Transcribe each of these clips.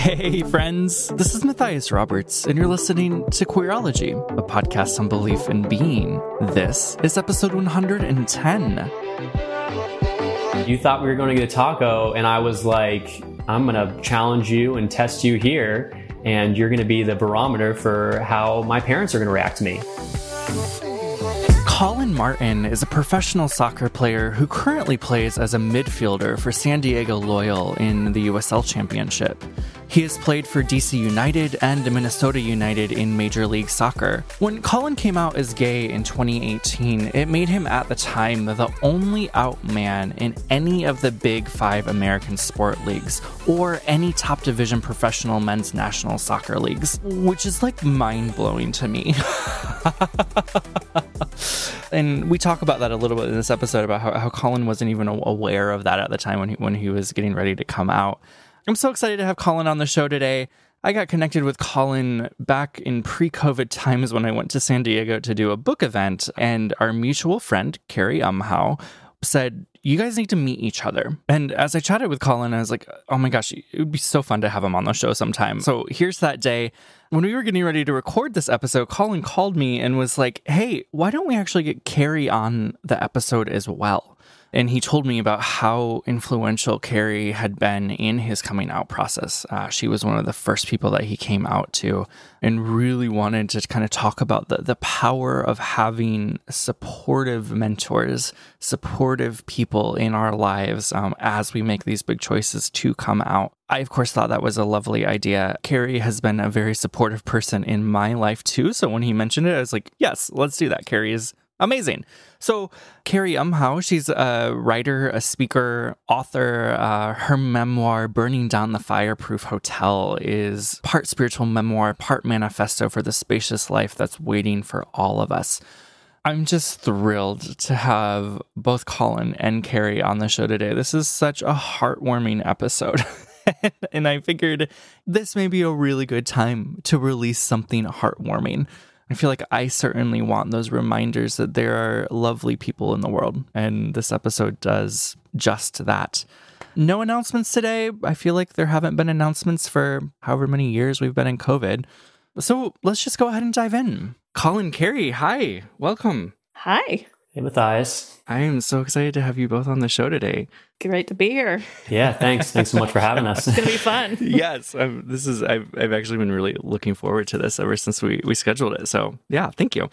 Hey, friends. This is Matthias Roberts, and you're listening to Queerology, a podcast on belief in being. This is episode 110. You thought we were going to get a taco, and I was like, I'm going to challenge you and test you here, and you're going to be the barometer for how my parents are going to react to me. Martin is a professional soccer player who currently plays as a midfielder for San Diego Loyal in the USL Championship. He has played for DC United and Minnesota United in Major League Soccer. When Collin came out as gay in 2018, it made him at the time the only out man in any of the big five American sport leagues or any top division professional men's national soccer leagues, which is like mind blowing to me. and we talk about that a little bit in this episode about how, how Collin wasn't even aware of that at the time when he, when he was getting ready to come out. I'm so excited to have Collin on the show today. I got connected with Collin back in pre COVID times when I went to San Diego to do a book event, and our mutual friend, Cary Umhau, said, You guys need to meet each other. And as I chatted with Collin, I was like, Oh my gosh, it would be so fun to have him on the show sometime. So here's that day. When we were getting ready to record this episode, Collin called me and was like, Hey, why don't we actually get Cary on the episode as well? And he told me about how influential Cary had been in his coming out process. Uh, she was one of the first people that he came out to and really wanted to kind of talk about the, the power of having supportive mentors, supportive people in our lives um, as we make these big choices to come out. I, of course, thought that was a lovely idea. Cary has been a very supportive person in my life too. So when he mentioned it, I was like, yes, let's do that. Cary is amazing. So, Cary Umhau, she's a writer, a speaker, author. Uh, her memoir, Burning Down the Fireproof Hotel, is part spiritual memoir, part manifesto for the spacious life that's waiting for all of us. I'm just thrilled to have both Collin and Cary on the show today. This is such a heartwarming episode. and I figured this may be a really good time to release something heartwarming. I feel like I certainly want those reminders that there are lovely people in the world, and this episode does just that. No announcements today. I feel like there haven't been announcements for however many years we've been in COVID. So let's just go ahead and dive in. Collin Cary, hi, welcome. Hi. Hey, Matthias. I am so excited to have you both on the show today. Great to be here. Yeah, thanks. thanks so much for having us. It's gonna be fun. yes, I'm, this is. I've, I've actually been really looking forward to this ever since we we scheduled it. So yeah, thank you.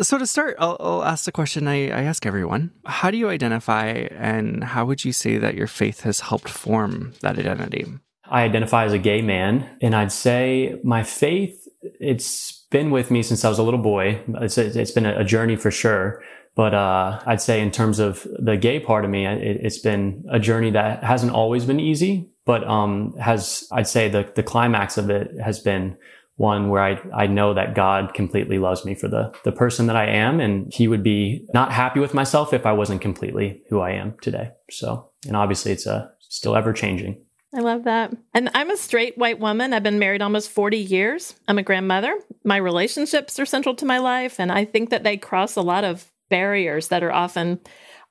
So to start, I'll, I'll ask the question I, I ask everyone: How do you identify, and how would you say that your faith has helped form that identity? I identify as a gay man, and I'd say my faith. It's been with me since I was a little boy. It's it's been a journey for sure. But uh, I'd say in terms of the gay part of me, it, has been a journey that hasn't always been easy, but um, has I'd say the the climax of it has been one where I I know that God completely loves me for the the person that I am, and He would be not happy with myself if I wasn't completely who I am today. So, and obviously, it's a uh, still ever changing. I love that. And I'm a straight white woman. I've been married almost 40 years. I'm a grandmother. My relationships are central to my life, and I think that they cross a lot of barriers that are often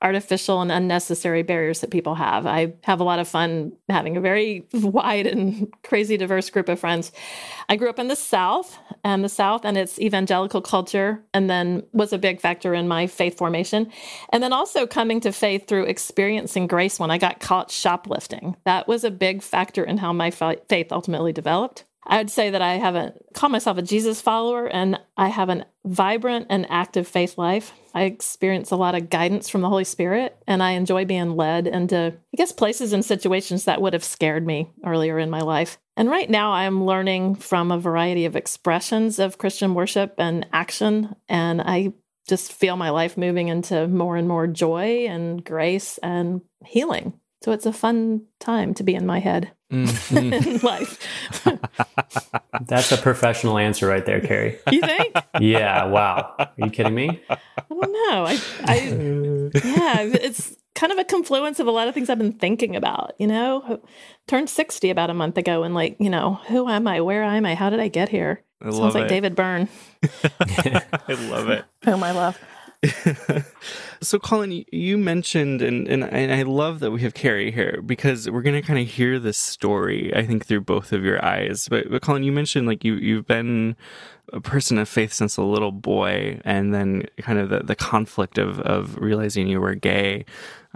artificial and unnecessary barriers that people have. I have a lot of fun having a very wide and crazy diverse group of friends. I grew up in the South, and the South and its evangelical culture, and then was a big factor in my faith formation. And then also coming to faith through experiencing grace when I got caught shoplifting. That was a big factor in how my faith ultimately developed. I would say that I haven't called myself a Jesus follower and I have a vibrant and active faith life. I experience a lot of guidance from the Holy Spirit and I enjoy being led into, I guess, places and situations that would have scared me earlier in my life. And right now I'm learning from a variety of expressions of Christian worship and action. And I just feel my life moving into more and more joy and grace and healing. So it's a fun time to be in my head Mhm. in life. That's a professional answer right there, Cary. you think? Yeah. Wow. Are you kidding me? I don't know. I, I, yeah, it's kind of a confluence of a lot of things I've been thinking about. You know, turned sixty about a month ago, and like, you know, who am I? Where am I? How did I get here? I Sounds love like it. David Byrne, I love it. whom I love. so collin you- mentioned and, and and i love that we have cary here because we're going to kind of hear this story i think through both of your eyes but, but collin you mentioned like you you've been a person of faith since a little boy and then kind of the, the conflict of of realizing you were gay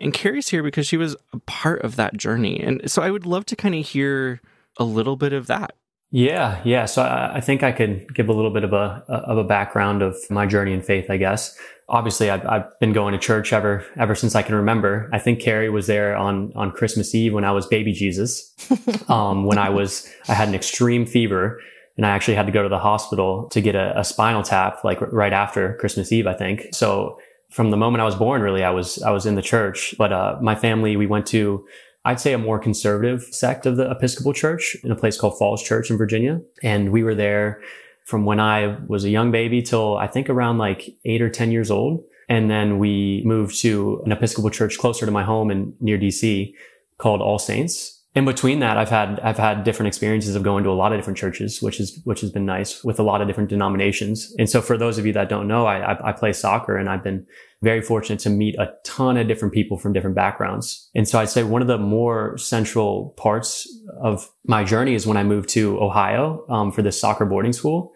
and cary's here because she was a part of that journey and so i would love to kind of hear a little bit of that Yeah, yeah. So I, I think I could give a little bit of a of a background of my journey in faith. I guess. Obviously, I've, I've been going to church ever ever since I can remember. I think Cary was there on on Christmas Eve when I was baby Jesus. Um, when I was I had an extreme fever and I actually had to go to the hospital to get a, a spinal tap like r- right after Christmas Eve. I think so. From the moment I was born, really, I was I was in the church. But uh, my family, we went to I'd say a more conservative sect of the Episcopal Church in a place called Falls Church in Virginia. And we were there from when I was a young baby till I think around like eight or 10 years old. And then we moved to an Episcopal church closer to my home and near DC called All Saints. In between that, I've had, I've had different experiences of going to a lot of different churches, which is, which has been nice with a lot of different denominations. And so for those of you that don't know, I, I, I play soccer and I've been very fortunate to meet a ton of different people from different backgrounds. And so I'd say one of the more central parts of my journey is when I moved to Ohio um, for this soccer boarding school.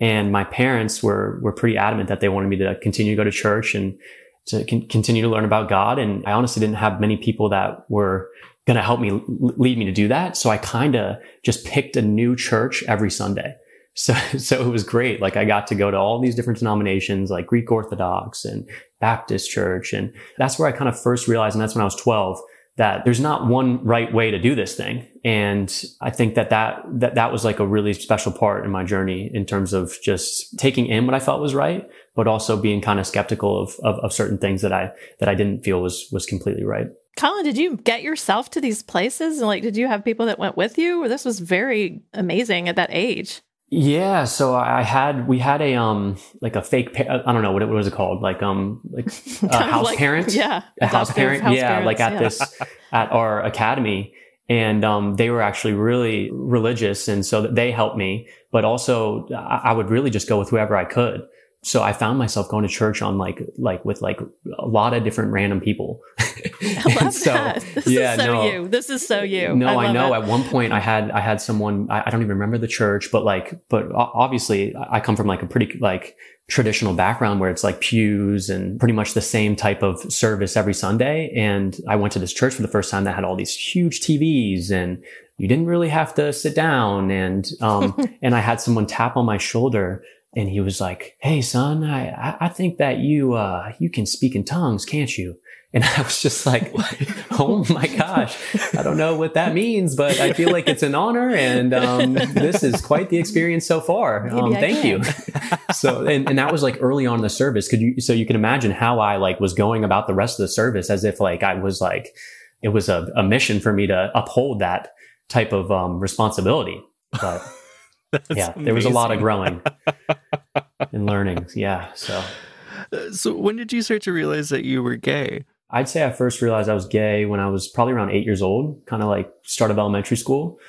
And my parents were were pretty adamant that they wanted me to continue to go to church and to con- continue to learn about God. And I honestly didn't have many people that were going to help me lead me to do that. So I kind of just picked a new church every Sunday. So, so it was great. Like I got to go to all these different denominations, like Greek Orthodox and Baptist church. And that's where I kind of first realized, and that's when I was 12, that there's not one right way to do this thing. And I think that that, that, that was like a really special part in my journey in terms of just taking in what I felt was right, but also being kind of skeptical of, of, of certain things that I, that I didn't feel was, was completely right. Collin, did you get yourself to these places? And like, did you have people that went with you? This was very amazing at that age. Yeah, so I had we had a um like a fake pa- I don't know what it what was it called? Like um like a house like- parent? yeah, a house parent? house yeah like at parents, this at our academy. And um they were actually really religious and so they helped me. But also I, I would really just go with whoever I could so I found myself going to church on like like with like a lot of different random people I love that. This yeah, is so no. you. This is so you. No, I, love know. it. At one point, I had I had someone. I, I don't even remember the church, but like, but obviously, I come from like a pretty like traditional background where it's like pews and pretty much the same type of service every Sunday. And I went to this church for the first time that had all these huge TVs and you didn't really have to sit down. And um, and I had someone tap on my shoulder. And he was like, "Hey, son, I I- think that you uh you can speak in tongues, can't you?" And I was just like, oh my gosh, I don't know what that means, but I feel like it's an honor. And um, this is quite the experience so far. Um, thank you. so, and, and that was like early on in the service. Could you, so you can imagine how I like was going about the rest of the service as if like I was like, it was a, a mission for me to uphold that type of um, responsibility. But yeah, there was a lot of growing and learning. Yeah. So. so when did you start to realize that you were gay I'd say I first realized I was gay when I was probably around eight years old, kind of like start of elementary school.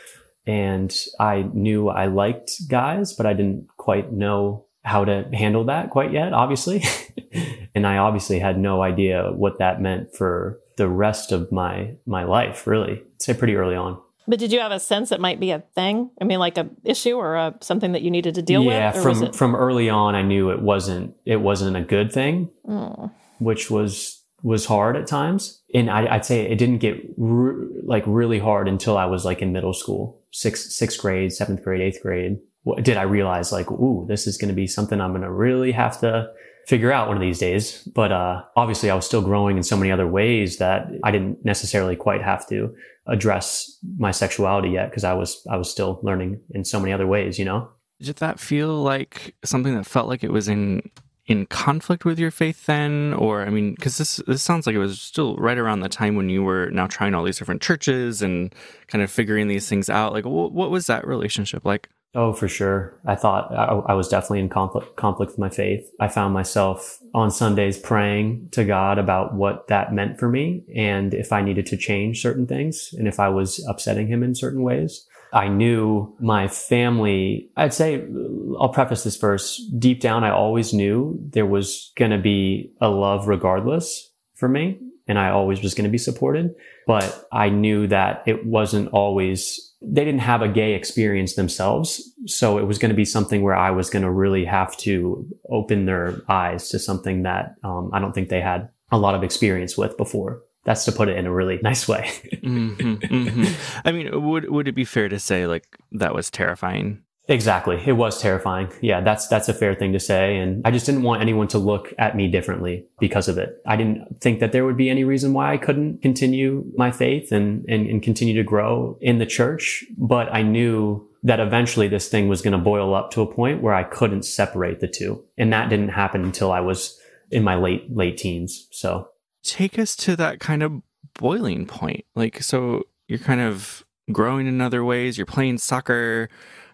And I knew I liked guys, but I didn't quite know how to handle that quite yet, obviously. and I obviously had no idea what that meant for the rest of my, my life, really. I'd say pretty early on. But did you have a sense it might be a thing? I mean, like a issue or a, something that you needed to deal yeah, with? Yeah, from, it- from early on, I knew it wasn't, it wasn't a good thing. Mm. which was was hard at times. And I, I'd say it didn't get re- like really hard until I was like in middle school, sixth sixth grade, seventh grade, eighth grade. What did I realize like, ooh, this is going to be something I'm going to really have to figure out one of these days. But uh, obviously, I was still growing in so many other ways that I didn't necessarily quite have to address my sexuality yet because I was I was still learning in so many other ways. You know. did that feel like something that felt like it was in in conflict with your faith then or i mean because this this sounds like it was still right around the time when you were now trying all these different churches and kind of figuring these things out like what was that relationship like Oh, for sure. I thought I, I, was definitely in conflict, conflict with my faith. I found myself on Sundays praying to God about what that meant for me and if I needed to change certain things and if I was upsetting him in certain ways. I knew my family, I'd say, I'll preface this first. Deep down, I always knew there was going to be a love regardless for me. And I always was going to be supported. But I knew that it wasn't always they didn't have a gay experience themselves. So it was going to be something where I was going to really have to open their eyes to something that um, I don't think they had a lot of experience with before. That's to put it in a really nice way. mm-hmm, mm-hmm. I mean, would would it be fair to say like that was terrifying Exactly. It was terrifying. Yeah, that's that's a fair thing to say and I just didn't want anyone to look at me differently because of it. I didn't think that there would be any reason why I couldn't continue my faith and and, and continue to grow in the church, but I knew that eventually this thing was going to boil up to a point where I couldn't separate the two. And that didn't happen until I was in my late late teens. So, take us to that kind of boiling point. Like so you're kind of growing in other ways, you're playing soccer,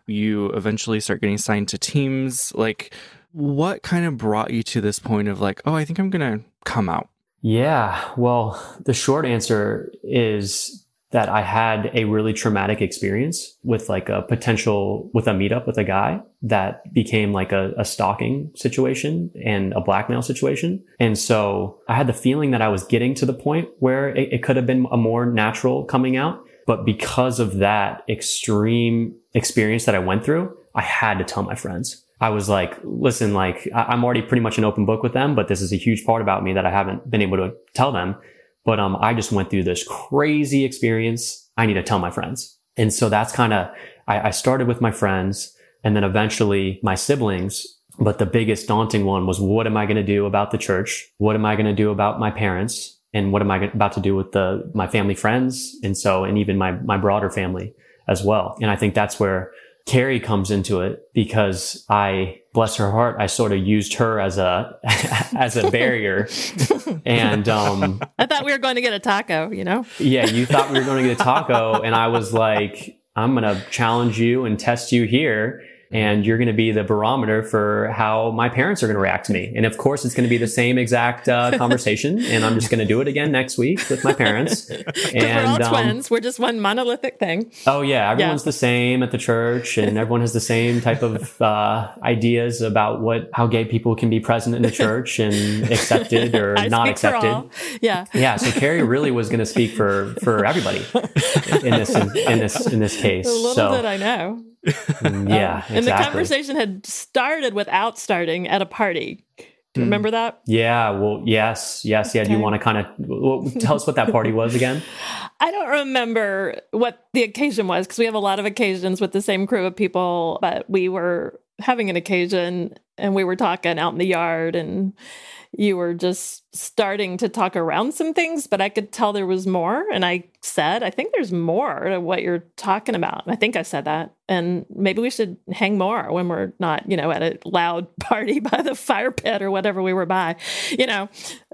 you eventually start getting signed to teams. Like, what kind of brought you to this point of like, oh, I think I'm going to come out? Yeah. Well, the short answer is that I had a really traumatic experience with like a potential with a meetup with a guy that became like a, a, stalking situation and a blackmail situation. And so I had the feeling that I was getting to the point where it, it could have been a more natural coming out. But because of that extreme experience that I went through, I had to tell my friends. I was like, listen, like I'm already pretty much an open book with them, but this is a huge part about me that I haven't been able to tell them. But um, I just went through this crazy experience. I need to tell my friends. And so that's kind of, I, I started with my friends and then eventually my siblings. But the biggest daunting one was what am I going to do about the church? What am I going to do about my parents? And what am I about to do with the, my family friends? And so, and even my, my broader family as well. And I think that's where Cary comes into it because I, bless her heart, I sort of used her as a, as a barrier. and, um, I thought we were going to get a taco, you know? Yeah. You thought we were going to get a taco. and I was like, I'm going to challenge you and test you here and you're going to be the barometer for how my parents are going to react to me. And of course, it's going to be the same exact uh, conversation, and I'm just going to do it again next week with my parents. and we're all um, twins. We're just one monolithic thing. Oh yeah, everyone's yeah. the same at the church, and everyone has the same type of uh, ideas about what how gay people can be present in the church and accepted or not accepted. Yeah, yeah. So Cary really was going to speak for for everybody in this in, in this in this case. A little so, bit I know. Mm, yeah, exactly. And the conversation had started without starting at a party. Do you mm. remember that? Yeah. Well, yes, yes, yeah. Okay. Do you want to kind of well, tell us what that party was again? I don't remember what the occasion was because we have a lot of occasions with the same crew of people, but we were having an occasion and we were talking out in the yard and you were just starting to talk around some things, but I could tell there was more. And I said, I think there's more to what you're talking about. I think I said that. And maybe we should hang more when we're not, you know, at a loud party by the fire pit or whatever we were by, you know.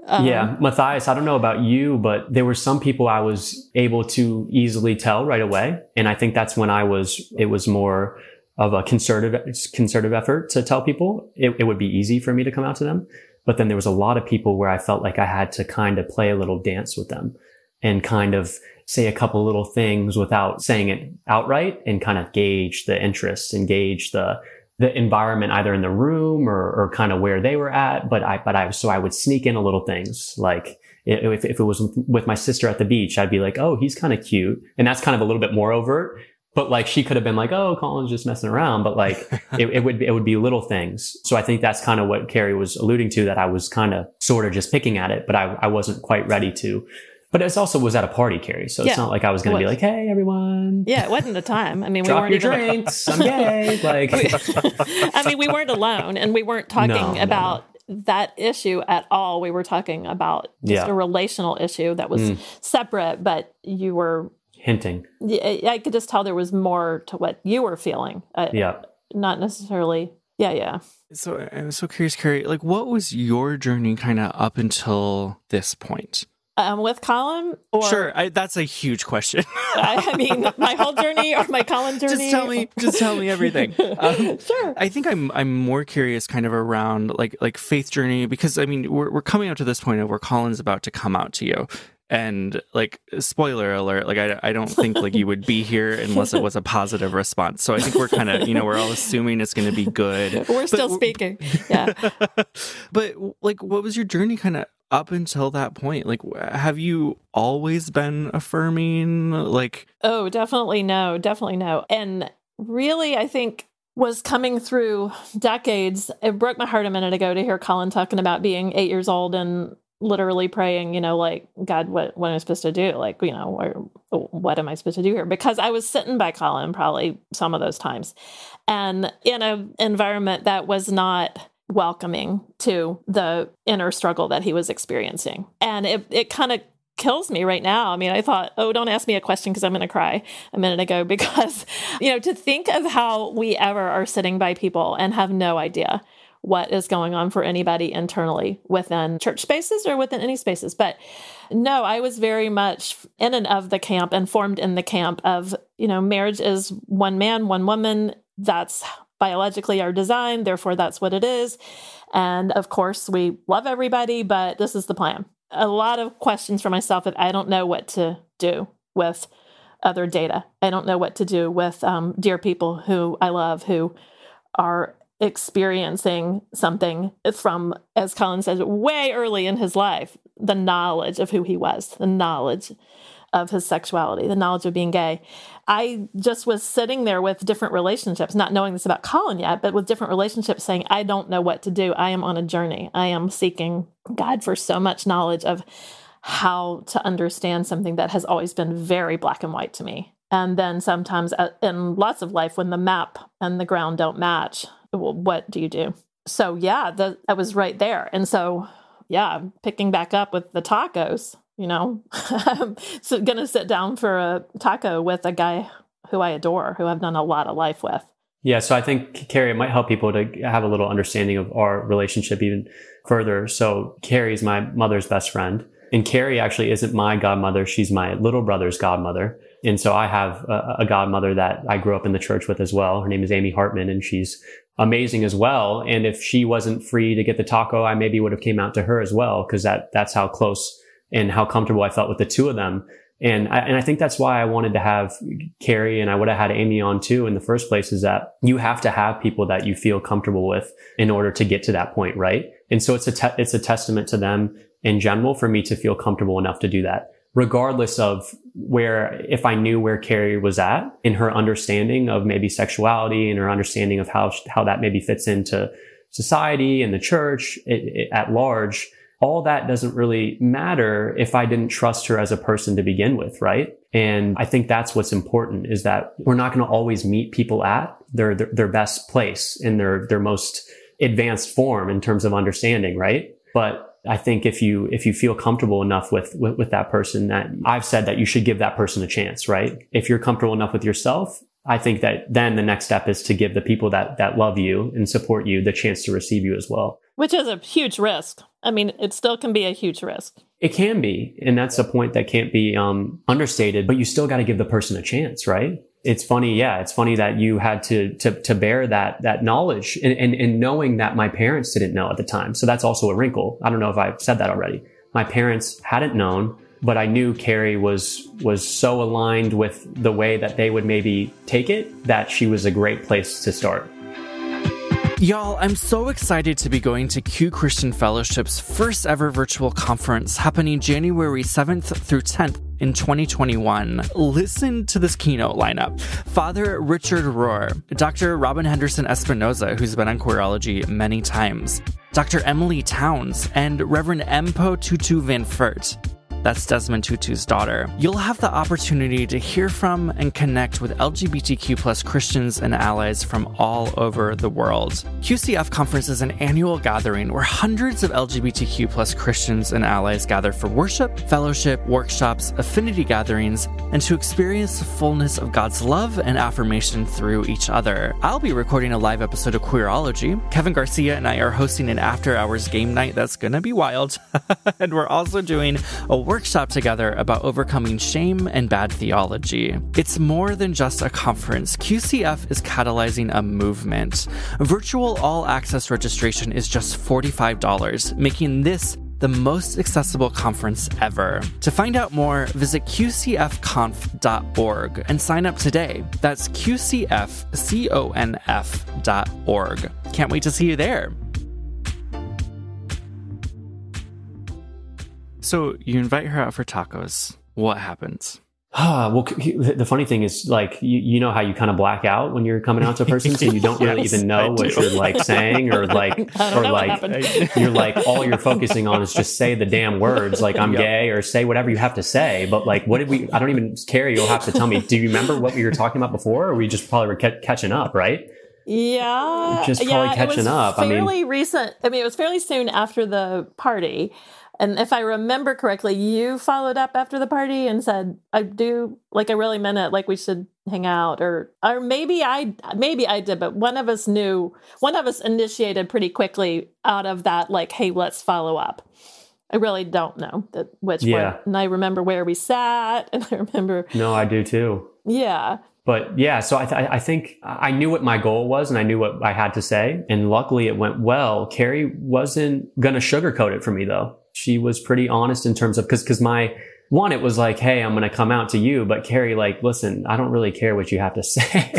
Um, yeah. Matthias, I don't know about you, but there were some people I was able to easily tell right away. And I think that's when I was, it was more of a concerted, concerted effort to tell people. It, it would be easy for me to come out to them but then there was a lot of people where I felt like I had to kind of play a little dance with them and kind of say a couple little things without saying it outright and kind of gauge the interest, engage the, the environment either in the room or, or kind of where they were at. But I, but I, so I would sneak in a little things like, if, if it was with my sister at the beach, I'd be like, Oh, he's kind of cute. And that's kind of a little bit more overt but like she could have been like, "Oh, Collin's just messing around," but like it, it, would it would be little things. So I think that's kind of what Cary was alluding to that I was kind of sort of just picking at it, but I, I wasn't quite ready to. But it also was at a party, Cary. So yeah, it's not like I was going to be like, "Hey, everyone." Yeah, it wasn't the time. I mean, we weren't your even drinks. I'm gay. Like, I mean, we weren't alone, and we weren't talking no, about. No that issue at all. We were talking about just yeah. a relational issue that was mm. separate, but you were hinting. Yeah, I could just tell there was more to what you were feeling. Uh, yeah. Not necessarily Yeah, yeah. So I'm so curious, Cary. Like, what was your journey kind of up until this point? Um, with Collin, or Sure, I, that's a huge question. I, I mean, my whole journey or my Collin journey. just tell me, just tell me everything. Um, Sure. I think I'm I'm more curious, kind of around like like faith journey, because I mean we're we're coming up to this point of where Collin's about to come out to you, and like spoiler alert, like I I don't think like you would be here unless it was a positive response. So I think we're kind of you know we're all assuming it's going to be good. We're still speaking. Yeah. but like what was your journey kind of up until that point like have you always been affirming like Oh, definitely no, definitely no. And really, I think was coming through decades. It broke my heart a minute ago to hear Collin talking about being eight years old and literally praying, you know, like, God, what, what am I supposed to do? Like, you know, or, what am I supposed to do here? Because I was sitting by Collin probably some of those times and in an environment that was not welcoming to the inner struggle that he was experiencing. And it, it kind of kills me right now. I mean, I thought, oh, don't ask me a question because I'm going to cry a minute ago because, you know, to think of how we ever are sitting by people and have no idea what is going on for anybody internally within church spaces or within any spaces. But no, I was very much in and of the camp and formed in the camp of, you know, marriage is one man, one woman. That's biologically our design. Therefore, that's what it is. And of course, we love everybody, but this is the plan. A lot of questions for myself that I don't know what to do with other data. I don't know what to do with um, dear people who I love who are experiencing something from, as Collin says, way early in his life, the knowledge of who he was, the knowledge of his sexuality, the knowledge of being gay. I just was sitting there with different relationships, not knowing this about Collin yet, but with different relationships saying, I don't know what to do. I am on a journey. I am seeking God for so much knowledge of how to understand something that has always been very black and white to me. And then sometimes uh, in lots of life, when the map and the ground don't match, what do you do? So, yeah, the, I was right there. And so, yeah, picking back up with the tacos, you know, so going to sit down for a taco with a guy who I adore, who I've done a lot of life with. Yeah, so I think Cary, it might help people to have a little understanding of our relationship even further. So Cary is my mother's best friend, and Cary actually isn't my godmother; she's my little brother's godmother. And so I have a, a godmother that I grew up in the church with as well. Her name is Amy Hartman, and she's amazing as well. And if she wasn't free to get the taco, I maybe would have came out to her as well because that that's how close and how comfortable I felt with the two of them. And I, and I think that's why I wanted to have Cary and I would have had Amy on too in the first place is that you have to have people that you feel comfortable with in order to get to that point, right? And so it's a, te- it's a testament to them in general for me to feel comfortable enough to do that, regardless of where, if I knew where Cary was at in her understanding of maybe sexuality and her understanding of how, how that maybe fits into society and the church it, it, at large all that doesn't really matter if I didn't trust her as a person to begin with, right? And I think that's what's important is that we're not going to always meet people at their, their, their best place in their, their most advanced form in terms of understanding, right? But I think if you, if you feel comfortable enough with, with, with that person that I've said that you should give that person a chance, right? If you're comfortable enough with yourself, I think that then the next step is to give the people that, that love you and support you the chance to receive you as well. Which is a huge risk. I mean, it still can be a huge risk. It can be. And that's a point that can't be um, understated, but you still got to give the person a chance, right? It's funny. Yeah. It's funny that you had to, to, to bear that, that knowledge and, and, and knowing that my parents didn't know at the time. So that's also a wrinkle. I don't know if I've said that already. My parents hadn't known, but I knew Cary was, was so aligned with the way that they would maybe take it that she was a great place to start. Y'all, I'm so excited to be going to Q Christian Fellowship's first ever virtual conference happening January 7th through 10th in 2021. Listen to this keynote lineup. Father Richard Rohr, Dr. Robyn Henderson-Espinoza, who's been on Queerology many times, Dr. Emilie Townes, and Reverend Mpho Tutu van Furth. That's Desmond Tutu's daughter. You'll have the opportunity to hear from and connect with LGBTQ plus Christians and allies from all over the world. QCF Conference is an annual gathering where hundreds of LGBTQ plus Christians and allies gather for worship, fellowship, workshops, affinity gatherings, and to experience the fullness of God's love and affirmation through each other. I'll be recording a live episode of Queerology. Kevin Garcia and I are hosting an after hours game night that's gonna be wild. and we're also doing a workshop together about overcoming shame and bad theology. It's more than just a conference. QCF is catalyzing a movement. Virtual all access registration is just $45, making this the most accessible conference ever. To find out more, visit qcfconf.org and sign up today. That's qcfconf.org. Can't wait to see you there. So you invite her out for tacos. What happens? Ah, well, the funny thing is, like, you, you know how you kind of black out when you're coming out to a person, so you don't really Yes, even know I what do. you're like saying, or like, or like, you're like, all you're focusing on is just say the damn words, like I'm Yep. gay, or say whatever you have to say. But like, what did we? I don't even care. You'll have to tell me. Do you remember what we were talking about before, or we just probably were ca- catching up, right? Yeah, Just probably yeah, catching it was up. I mean- Fairly recent. I mean, it was fairly soon after the party, and if I remember correctly, you followed up after the party and said, "I do like I really meant it. Like we should hang out." Or, or maybe I, maybe I did, but one of us knew. One of us initiated pretty quickly out of that. Like, hey, let's follow up. I really don't know that which Yeah. one, and I remember where we sat, and I remember, No, I do too. yeah, But yeah, so I, th- I think I knew what my goal was and I knew what I had to say. And luckily it went well. Cary wasn't going to sugarcoat it for me though. She was pretty honest in terms of, cause, cause my, one, it was like, Hey, I'm going to come out to you. But Cary, like, listen, I don't really care what you have to say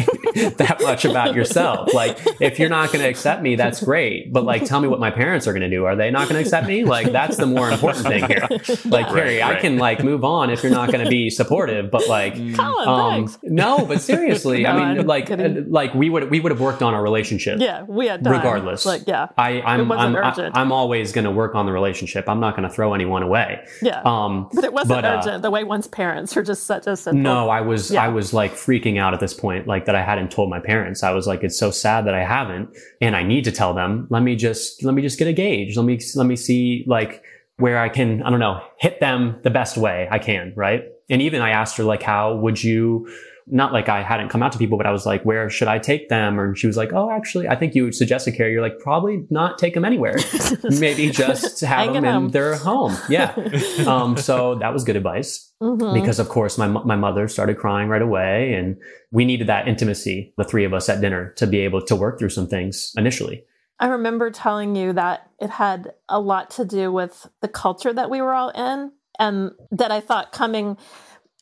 that much about yourself. Like, if you're not going to accept me, that's great. But like, tell me what my parents are going to do. Are they not going to accept me? Like, that's the more important thing here. Like, Cary, I can like move on if you're not going to be supportive, but like, Collin, um, no, but seriously, No, I mean, I'm like, kidding. uh, like we would we would have worked on our relationship. Yeah, we had time. Regardless. Like, yeah, I, I'm I'm, I- urgent. I'm always going to work on the relationship. I'm not going to throw anyone away. yeah. Um, but it wasn't but, the way one's parents are just such a simple. no, I was Yeah. I was like freaking out at this point, like that I hadn't told my parents. I was like, it's so sad that I haven't, and I need to tell them. Let me just let me just get a gauge. Let me let me see like where I can I don't know hit them the best way I can, right? And even I asked her like, how would you? Not like I hadn't come out to people, but I was like, where should I take them? Or she was like, oh, actually, I think you suggested, Cary, you're like, probably not take them anywhere. Maybe just have them in their home. Yeah. um, so that was good advice Mhm. because of course my, my mother started crying right away and we needed that intimacy the three of us at dinner to be able to work through some things initially I remember telling you that it had a lot to do with the culture that we were all in, and that I thought coming,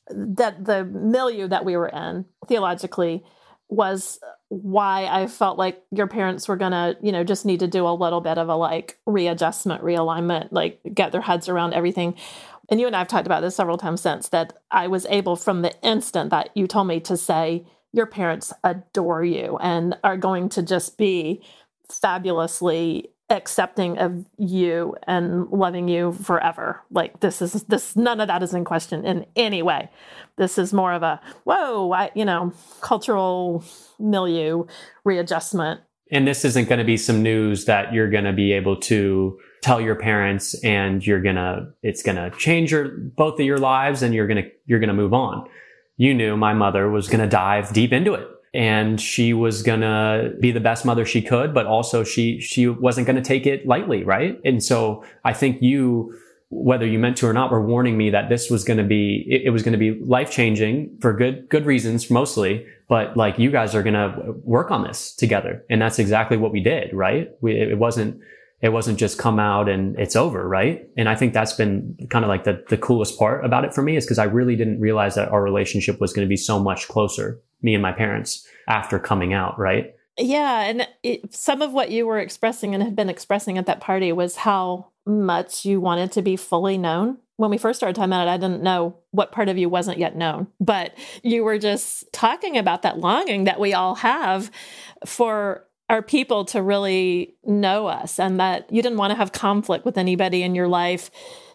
that the milieu that we were in theologically was why I felt like your parents were gonna, you know, just need to do a little bit of a like readjustment, realignment, like get their heads around everything. And you and I have talked about this several times since that I was able from the instant that you told me to say, your parents adore you and are going to just be fabulously accepting of you and loving you forever. Like this is this none of that is in question in any way. This is more of a whoa, I, you know, cultural milieu readjustment. and this isn't going to be some news that you're going to be able to tell your parents and you're going to it's going to change your both of your lives and you're going to you're going to move on you knew my mother was going to dive deep into it and she was to be the best mother she could but also she she wasn't to take it lightly right? And so i think you whether you meant to or not were warning me that this was to be it, it was to be life changing for good good reasons mostly but like you guys are to work on this together. And that's exactly what we did right? We, it wasn't it wasn't just come out and it's over right? And i think that's been kind of like the, the coolest part about it for me is because i really didn't realize that our relationship was going to be so much closer me and my parents after coming out right Yeah, and it, some of what you were expressing and had been expressing at that party was how much you wanted to be fully known. When we first started talking about it, I didn't know what part of you wasn't yet known, but you were just talking about that longing that we all have for our people to really know us and that you didn't want to have conflict with anybody in your life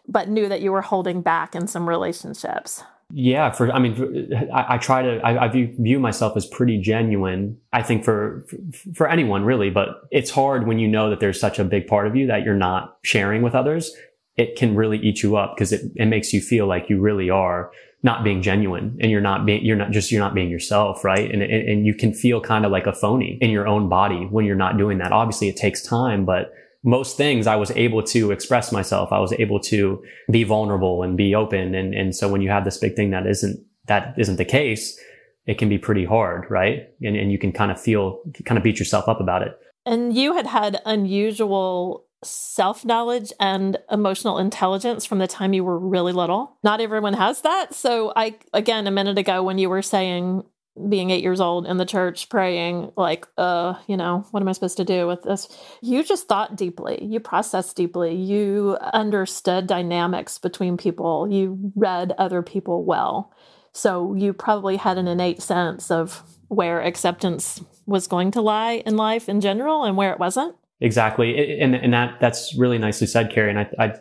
but knew that you were holding back in some relationships. Yeah, for I mean, I, I try to I, I, view, view myself as pretty genuine. I think for for anyone really, but it's hard when you know that there's such a big part of you that you're not sharing with others. It can really eat you up because it, it makes you feel like you really are not being genuine and you're not being you're not just you're not being yourself, right? And and, and you can feel kind of like a phony in your own body when you're not doing that. Obviously, it takes time, but most things I was able to express myself. I was able to be vulnerable and be open. And, and so when you have this big thing that isn't, that isn't the case, it can be pretty hard, right? And, and you can kind of feel, kind of beat yourself up about it. And you had had unusual self knowledge and emotional intelligence from the time you were really little. Not everyone has that. So, I, again, a minute ago, when you were saying being eight years old in the church praying like uh you know what am i supposed to do with this? You just thought deeply. You processed deeply. You understood dynamics between people. You read other people well. So you probably had an innate sense of where acceptance was going to lie in life in general and where it wasn't. Exactly. And, and that that's really nicely said cary. And i, I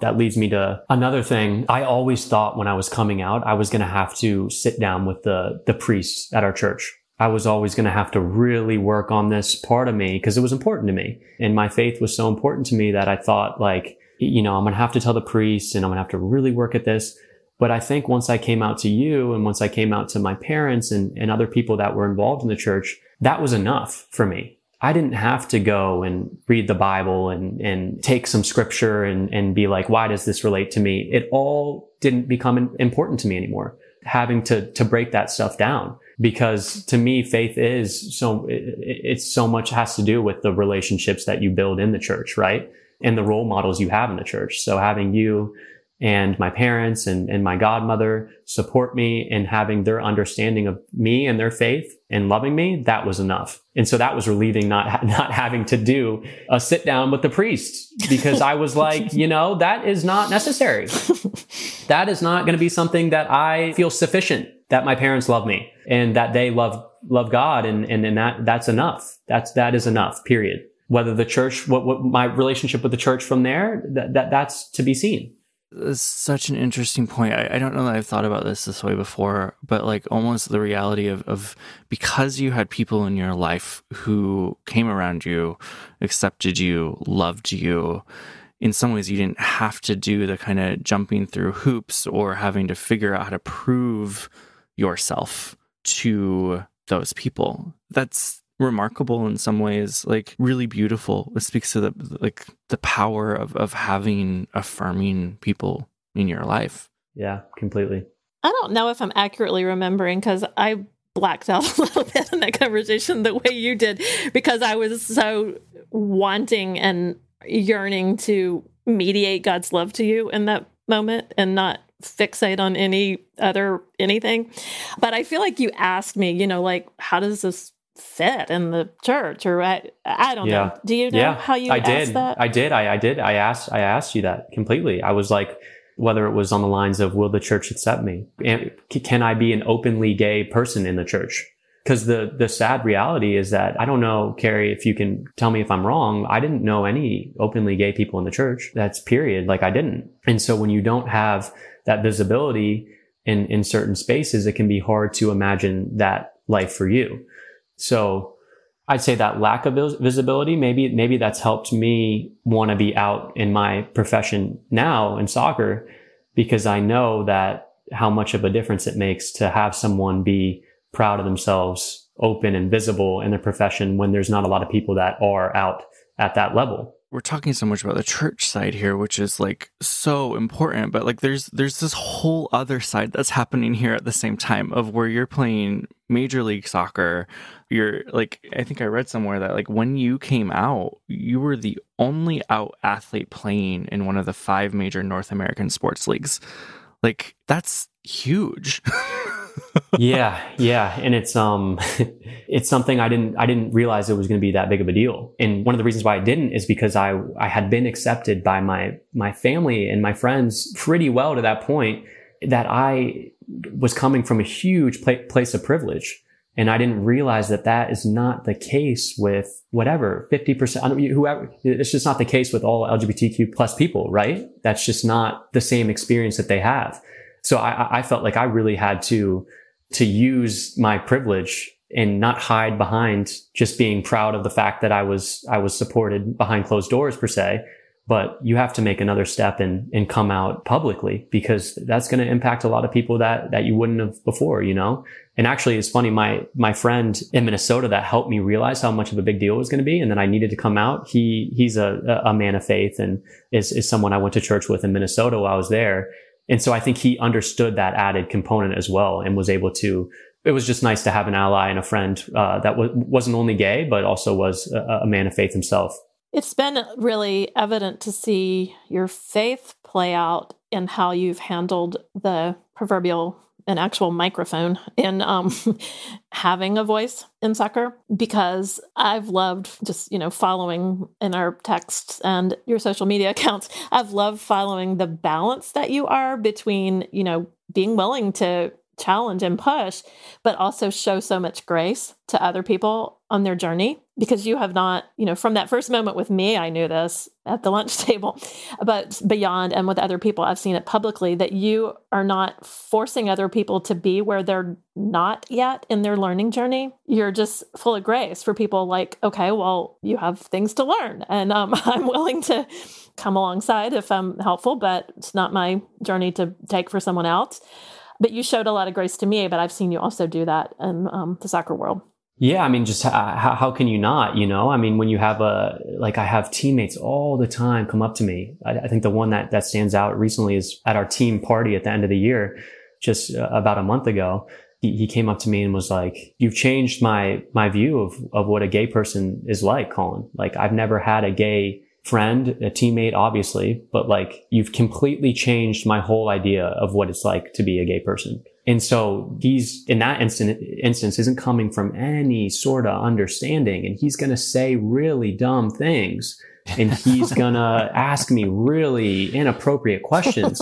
that leads me to another thing. I always thought when I was coming out, I was going to have to sit down with the, the priests at our church. I was always going to have to really work on this part of me because it was important to me. And my faith was so important to me that I thought like, you know, I'm going to have to tell the priests and I'm going to have to really work at this. But I think once I came out to you and once I came out to my parents and, and other people that were involved in the church, that was enough for me. I didn't have to go and read the Bible and, and take some scripture and, and be like, why does this relate to me? It all didn't become important to me anymore. Having to, to break that stuff down because to me, faith is so, it, it's so much has to do with the relationships that you build in the church, right? And the role models you have in the church. So having you and my parents and, and my godmother support me in having their understanding of me and their faith and loving me, that was enough. And so that was relieving not, not having to do a sit down with the priest because I was like, you know, that is not necessary. that is not going to be something that I feel sufficient that my parents love me and that they love, love God. And, and, and that, that's enough. That's, that is enough, period. Whether the church, what, what my relationship with the church from there, that, that that's to be seen. It's such an interesting point. I, I, don't know that I've thought about this this way before, but like almost the reality of, of because you had people in your life who came around you, accepted you, loved you. In some ways, you didn't have to do the kind of jumping through hoops or having to figure out how to prove yourself to those people. That's remarkable in some ways, like really beautiful. It speaks to the like the power of of having affirming people in your life. Yeah, completely. I don't know if I'm accurately remembering because I blacked out a little bit in that conversation the way you did because I was so wanting and yearning to mediate God's love to you in that moment and not fixate on any other anything. But I feel like you asked me, you know, like, how does this fit in the church or I, I don't yeah. know. Do you know yeah, how you I did. That? I did. I, I did. I asked I asked you that completely. I was like whether it was on the lines of will the church accept me? And can I be an openly gay person in the church? Because the the sad reality is that I don't know, Cary, if you can tell me if I'm wrong. I didn't know any openly gay people in the church. That's period. Like I didn't. And so when you don't have that visibility in in certain spaces, it can be hard to imagine that life for you. So I'd say that lack of visibility, maybe, maybe that's helped me want to be out in my profession now in soccer because I know that how much of a difference it makes to have someone be proud of themselves, open and visible in their profession when there's not a lot of people that are out at that level we're talking so much about the church side here which is like so important but like there's there's this whole other side that's happening here at the same time of where you're playing major league soccer. You're like i think i read somewhere that like when you came out you were the only out athlete playing in one of the five major north american sports leagues. Like that's huge yeah, yeah, and it's um, it's something I didn't I didn't realize it was going to be that big of a deal. And one of the reasons why I didn't is because I I had been accepted by my my family and my friends pretty well to that point that I was coming from a huge place of privilege. And I didn't realize that that is not the case with whatever 50%, whoever, it's just not the case with all LGBTQ plus people, right? That's just not the same experience that they have. So I, I felt like I really had to, to use my privilege and not hide behind just being proud of the fact that I was, I was supported behind closed doors per se. But you have to make another step and, and come out publicly because that's going to impact a lot of people that, that you wouldn't have before, you know? And actually it's funny. My, my friend in Minnesota that helped me realize how much of a big deal it was going to be. And then I needed to come out. He, he's a, a man of faith and is, is someone I went to church with in Minnesota while I was there. And so I think he understood that added component as well and was able to it was just nice to have an ally and a friend uh, that w- wasn't only gay but also was a, a man of faith himself. It's been really evident to see your faith play out in how you've handled the proverbial an actual microphone in um, having a voice in soccer because I've loved just, you know, following in our texts and your social media accounts. I've loved following the balance that you are between, you know, being willing to challenge and push, but also show so much grace to other people on their journey because you have not, you know, from that first moment with me, I knew this at the lunch table, but beyond and with other people, I've seen it publicly that you are not forcing other people to be where they're not yet in their learning journey. You're just full of grace for people like, okay, well, you have things to learn and um, I'm willing to come alongside if I'm helpful, but it's not my journey to take for someone else but you showed a lot of grace to me but i've seen you also do that in um, the soccer world yeah i mean just how, how can you not you know? I mean when you have a like i have teammates all the time come up to me. I, I think the one that that stands out recently is at our team party at the end of the year just uh, about a month ago. He, he came up to me and was like you've changed my my view of of what a gay person is like collin. Like i've never had a gay friend, a teammate, obviously, but like you've completely changed my whole idea of what it's like to be a gay person. And so he's in that instant, instance isn't coming from any sort of understanding and he's going to say really dumb things and he's going to ask me really inappropriate questions.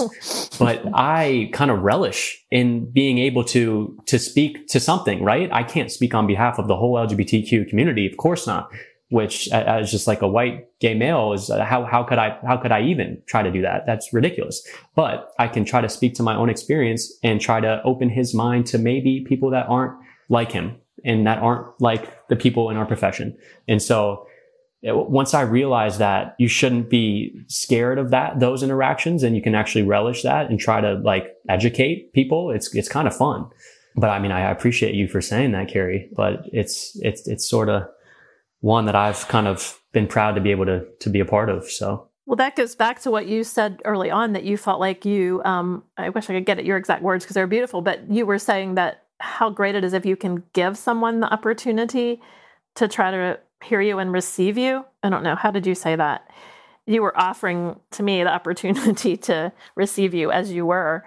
but I kind of relish in being able to, to speak to something, right? I can't speak on behalf of the whole LGBTQ community. Of course not which as just like a white gay male is uh, how, how could I, how could I even try to do that? That's ridiculous. But I can try to speak to my own experience and try to open his mind to maybe people that aren't like him and that aren't like the people in our profession. And so once I realized that you shouldn't be scared of that, those interactions and you can actually relish that and try to like educate people, it's, it's kind of fun. But I mean, I appreciate you for saying that, Cary, but it's, it's, it's sort of, one that I've kind of been proud to be able to to be a part of. So. Well, that goes back to what you said early on that you felt like you. Um, I wish I could get at your exact words because they're beautiful, but you were saying that how great it is if you can give someone the opportunity to try to hear you and receive you. I don't know. How did you say that? You were offering to me the opportunity to receive you as you were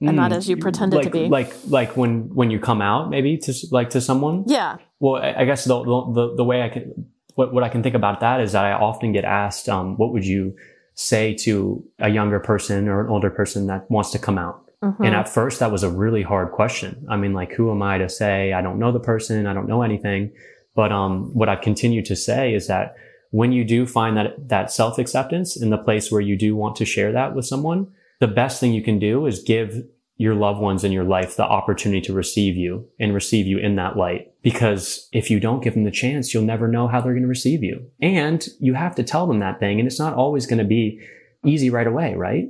and not mm, as you pretended like, to be. Like like when when you come out maybe to like to someone. Yeah. Well, I guess the the the way I can what what I can think about that is that I often get asked, um, what would you say to a younger person or an older person that wants to come out? Mm-hmm. And at first, that was a really hard question. I mean, like, who am I to say I don't know the person? I don't know anything. But um, what I've continued to say is that when you do find that that self acceptance in the place where you do want to share that with someone, the best thing you can do is give your loved ones in your life the opportunity to receive you and receive you in that light. Because if you don't give them the chance, you'll never know how they're going to receive you. And you have to tell them that thing. And it's not always going to be easy right away, right?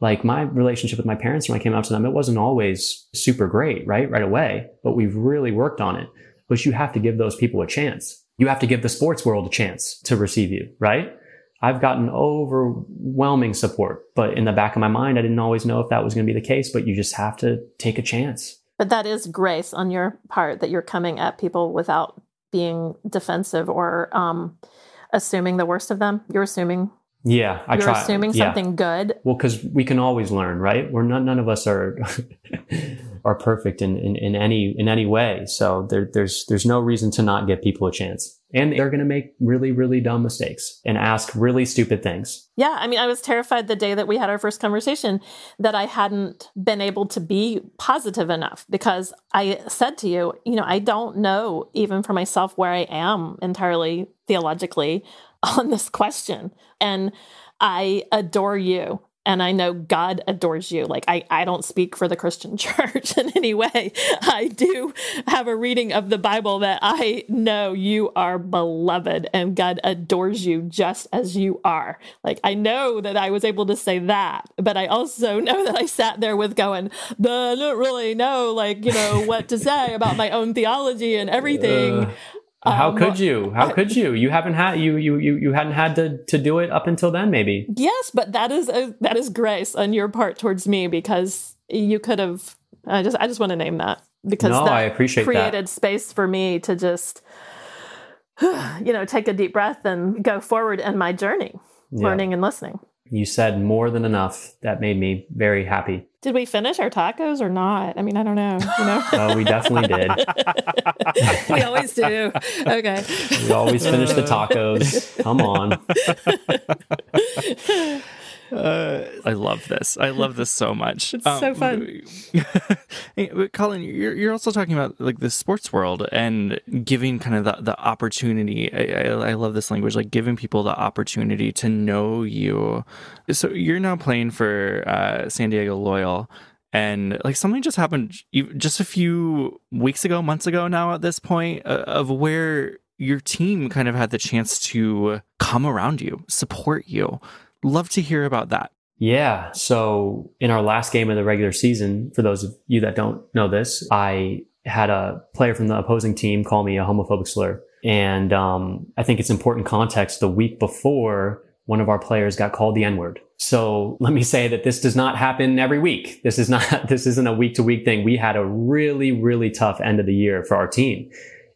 Like my relationship with my parents when I came out to them, it wasn't always super great, right? Right away, but we've really worked on it. But you have to give those people a chance. You have to give the sports world a chance to receive you, right? I've gotten overwhelming support, but in the back of my mind, I didn't always know if that was going to be the case, but you just have to take a chance. But that is grace on your part that you're coming at people without being defensive or um, assuming the worst of them. You're assuming. Yeah, I try. you're try. assuming yeah. something good. Well, because we can always learn, right? We're not. None of us are. are perfect in, in, in any in any way. So there, there's there's no reason to not give people a chance. And they're going to make really, really dumb mistakes and ask really stupid things. Yeah. I mean, I was terrified the day that we had our first conversation that I hadn't been able to be positive enough because I said to you, you know, I don't know even for myself where I am entirely theologically on this question. And I adore you and I know God adores you. Like I, I don't speak for the Christian church in any way. I do have a reading of the Bible that I know you are beloved and God adores you just as you are. Like I know that I was able to say that, but I also know that I sat there with going, but I don't really know like, you know, what to say about my own theology and everything. Uh. How um, could you? How could you? You haven't had you you you you hadn't had to to do it up until then, maybe. Yes, but that is a, that is grace on your part towards me because you could have. I just I just want to name that because no, that I appreciate created that. space for me to just you know take a deep breath and go forward in my journey, yeah. learning and listening. You said more than enough. That made me very happy. Did we finish our tacos or not? I mean, I don't know. You know? oh, we definitely did. we always do. Okay. We always finish the tacos. Come on. Uh, I love this. I love this so much. It's um, so fun. Collin, you're you're also talking about like the sports world and giving kind of the, the opportunity. I, I, I love this language, like giving people the opportunity to know you. So you're now playing for uh, San Diego Loyal and like something just happened just a few weeks ago months ago now at this point uh, of where your team kind of had the chance to come around you support you Love to hear about that. Yeah. So in our last game of the regular season, for those of you that don't know this, I had a player from the opposing team call me a homophobic slur. And um, I think it's important context. The week before, one of our players got called the N word. So let me say that this does not happen every week. This is not, this isn't a week to week thing. We had a really, really tough end of the year for our team.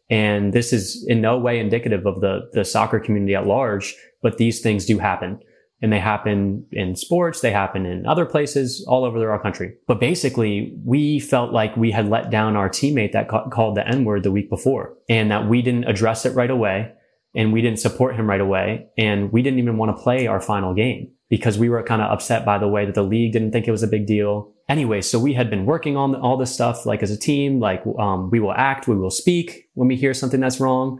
And this is in no way indicative of the, the soccer community at large, but these things do happen and they happen in sports. They happen in other places all over our country. But basically, we felt like we had let down our teammate that ca- called the N word the week before and that we didn't address it right away and we didn't support him right away. And we didn't even want to play our final game because we were kind of upset by the way that the league didn't think it was a big deal. Anyway, so we had been working on all this stuff, like as a team, like, um, we will act, we will speak when we hear something that's wrong.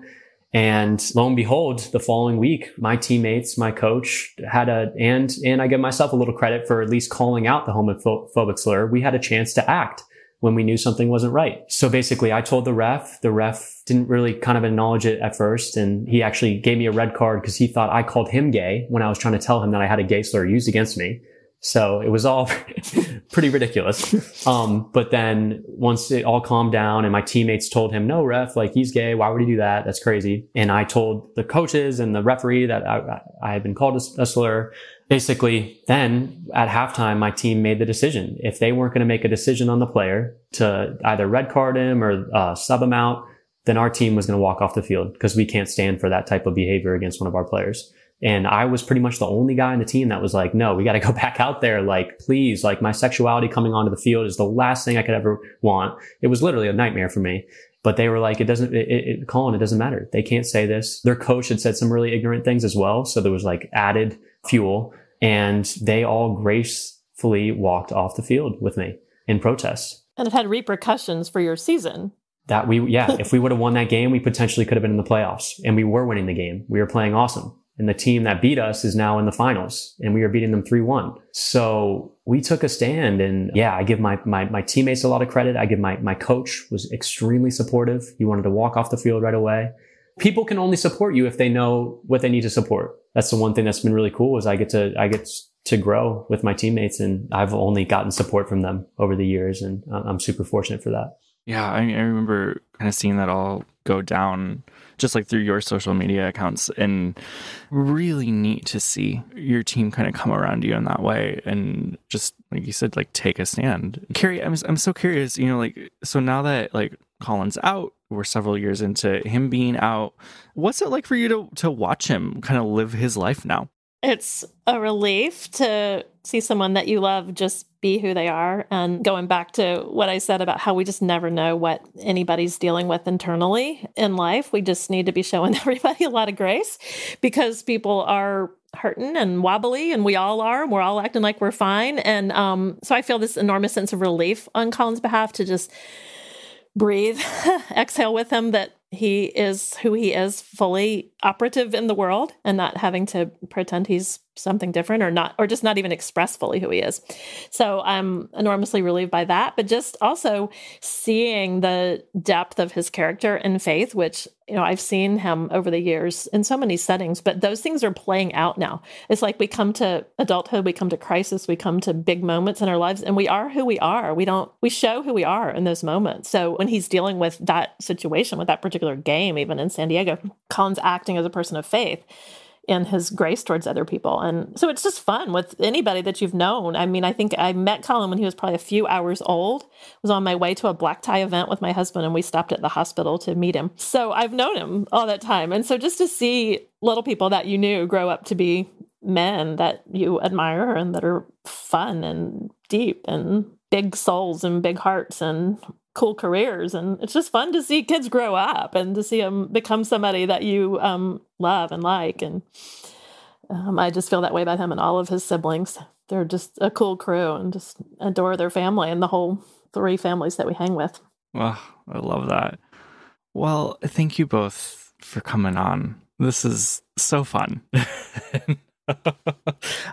And lo and behold, the following week, my teammates, my coach had a, and, and I give myself a little credit for at least calling out the homophobic slur. We had a chance to act when we knew something wasn't right. So basically I told the ref, the ref didn't really kind of acknowledge it at first. And he actually gave me a red card because he thought I called him gay when I was trying to tell him that I had a gay slur used against me. So it was all pretty ridiculous. Um, but then once it all calmed down and my teammates told him, no, ref, like he's gay. Why would he do that? That's crazy. And I told the coaches and the referee that I, I had been called a slur. Basically, then at halftime, my team made the decision. If they weren't going to make a decision on the player to either red card him or uh, sub him out, then our team was going to walk off the field because we can't stand for that type of behavior against one of our players. And I was pretty much the only guy in the team that was like, no, we got to go back out there. Like, please, like my sexuality coming onto the field is the last thing I could ever want. It was literally a nightmare for me. But they were like, it doesn't, it, it, Collin, it doesn't matter. They can't say this. Their coach had said some really ignorant things as well. So there was like added fuel and they all gracefully walked off the field with me in protest. And it had repercussions for your season. That we, yeah, if we would have won that game, we potentially could have been in the playoffs and we were winning the game. We were playing awesome. And the team that beat us is now in the finals and we are beating them 3-1. So we took a stand and yeah, I give my, my, my teammates a lot of credit. I give my, my coach was extremely supportive. He wanted to walk off the field right away. People can only support you if they know what they need to support. That's the one thing that's been really cool is I get to, I get to grow with my teammates and I've only gotten support from them over the years and I'm super fortunate for that. Yeah, I, I remember kind of seeing that all go down just like through your social media accounts and really neat to see your team kind of come around you in that way and just like you said like take a stand. Cary i'm, I'm so curious you know like so now that like collin's out we're several years into him being out what's it like for you to to watch him kind of live his life now it's a relief to see someone that you love just be who they are. And going back to what I said about how we just never know what anybody's dealing with internally in life, we just need to be showing everybody a lot of grace because people are hurting and wobbly and we all are and we're all acting like we're fine and um, so i feel this enormous sense of relief on collin's behalf to just breathe exhale with him that he is who he is fully operative in the world and not having to pretend he's something different or not or just not even express fully who he is. So i'm enormously relieved by that but just also seeing the depth of his character and faith which you know i've seen him over the years in so many settings but those things are playing out now. It's like we come to adulthood we come to crisis we come to big moments in our lives and we are who we are. We don't we show who we are in those moments. So when he's dealing with that situation with that particular game even in san diego collin's acting as a person of faith and his grace towards other people. And so it's just fun with anybody that you've known. I mean, I think I met Collin when he was probably a few hours old. I was on my way to a black tie event with my husband and we stopped at the hospital to meet him. So I've known him all that time. And so just to see little people that you knew grow up to be men that you admire and that are fun and deep and big souls and big hearts and cool careers. And it's just fun to see kids grow up and to see them become somebody that you um, love and like. And um, i just feel that way about him and all of his siblings. They're just a cool crew and just adore their family and the whole three families that we hang with. Well i love that. Well thank you both for coming on. This is so fun.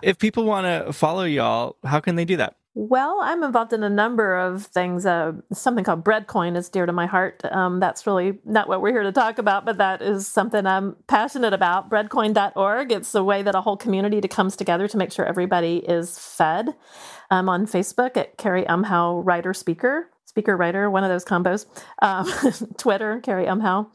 If people want to follow y'all how can they do that well, I'm involved in a number of things. Uh, something called Breadcoin is dear to my heart. Um, that's really not what we're here to talk about, but that is something I'm passionate about. Breadcoin.org. It's a way that a whole community comes together to make sure everybody is fed. I'm on Facebook at Cary Umhau Writer Speaker, Speaker Writer, one of those combos. Um, Twitter, Cary Umhau.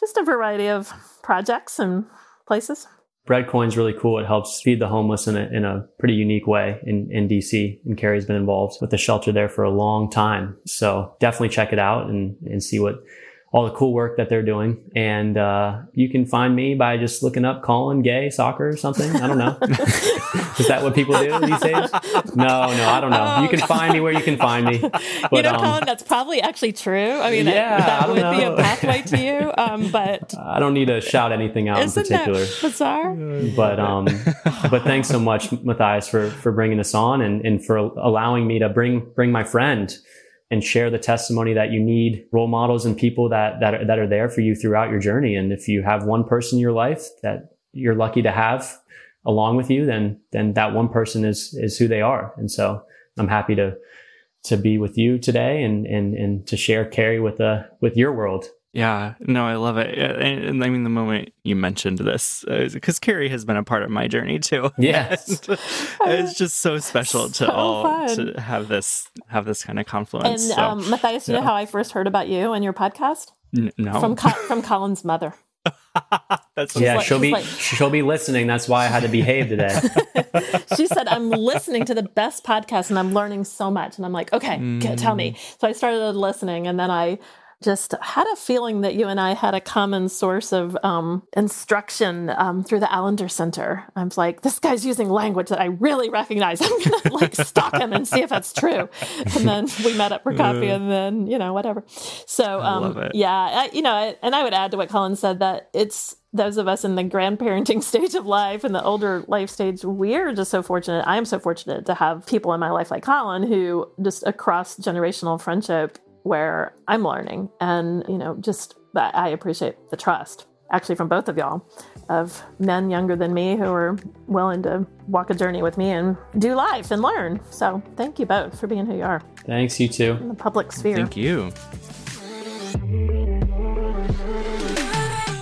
Just a variety of projects and places. Breadcoin's really cool. It helps feed the homeless in a, in a pretty unique way in, in DC. And Cary's been involved with the shelter there for a long time. So definitely check it out and, and see what all the cool work that they're doing. And uh, you can find me by just looking up Collin Gay Soccer or something. I don't know. Is that what people do these days? No, no, I don't know. Oh, you can God. find me where you can find me. But, you know, um, Collin, that's probably actually true. I mean, yeah, that, that would know. be a pathway to you. Um, but I don't need to shout anything out in particular. That bizarre. But um, but thanks so much, Matthias, for for bringing us on and and for allowing me to bring bring my friend and share the testimony that you need role models and people that, that, are, that are there for you throughout your journey. And if you have one person in your life that you're lucky to have along with you, then, then that one person is, is who they are. And so I'm happy to, to be with you today and, and, and to share Cary with, uh, with your world. Yeah, no, I love it. And, and I mean, the moment you mentioned this, because uh, Cary has been a part of my journey too. Yes, it's just so special to so all fun. to have this have this kind of confluence. And so, um, Matthias, you yeah. know how I first heard about you and your podcast? N- no, from Co- from Collin's mother. That's yeah, like, she'll be like, she'll be listening. That's why I had to behave today. she said, "I'm listening to the best podcast and I'm learning so much." And I'm like, "Okay, mm. tell me." Mm. So I started listening, and then I just had a feeling that you and I had a common source of um, instruction um, through the Allender Center. I was like, this guy's using language that I really recognize. I'm gonna like stalk him and see if that's true. And then we met up for coffee, and then you know whatever. So um, yeah, I, you know, and I would add to what Collin said that it's those of us in the grandparenting stage of life and the older life stage, we're just so fortunate. I am so fortunate to have people in my life like Collin who just across generational friendship where I'm learning. And, you know, just I appreciate the trust actually from both of y'all of men younger than me who are willing to walk a journey with me and do life and learn. So thank you both for being who you are. Thanks, you too. In the public sphere. Thank you.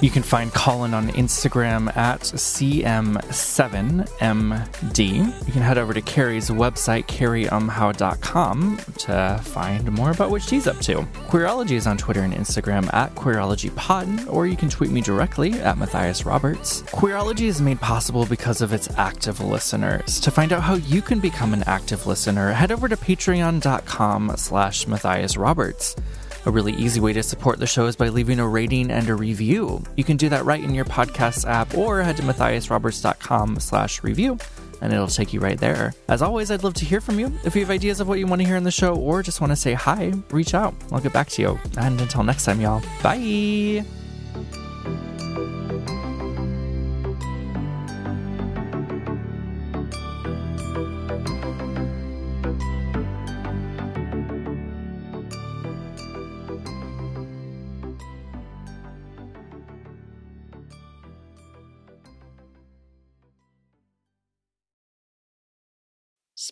You can find Collin on Instagram at CM7MD. You can head over to Cary's website, caryumhau.com, to find more about what she's up to. Queerology is on Twitter and Instagram at QueerologyPod, or you can tweet me directly at Matthias Roberts. Queerology is made possible because of its active listeners. To find out how you can become an active listener, head over to patreon.com slash Matthias Roberts. A really easy way to support the show is by leaving a rating and a review. You can do that right in your podcast app or head to matthiasroberts.com slash review and it'll take you right there. As always, I'd love to hear from you. If you have ideas of what you want to hear in the show or just want to say hi, reach out. I'll get back to you. And until next time, y'all, bye.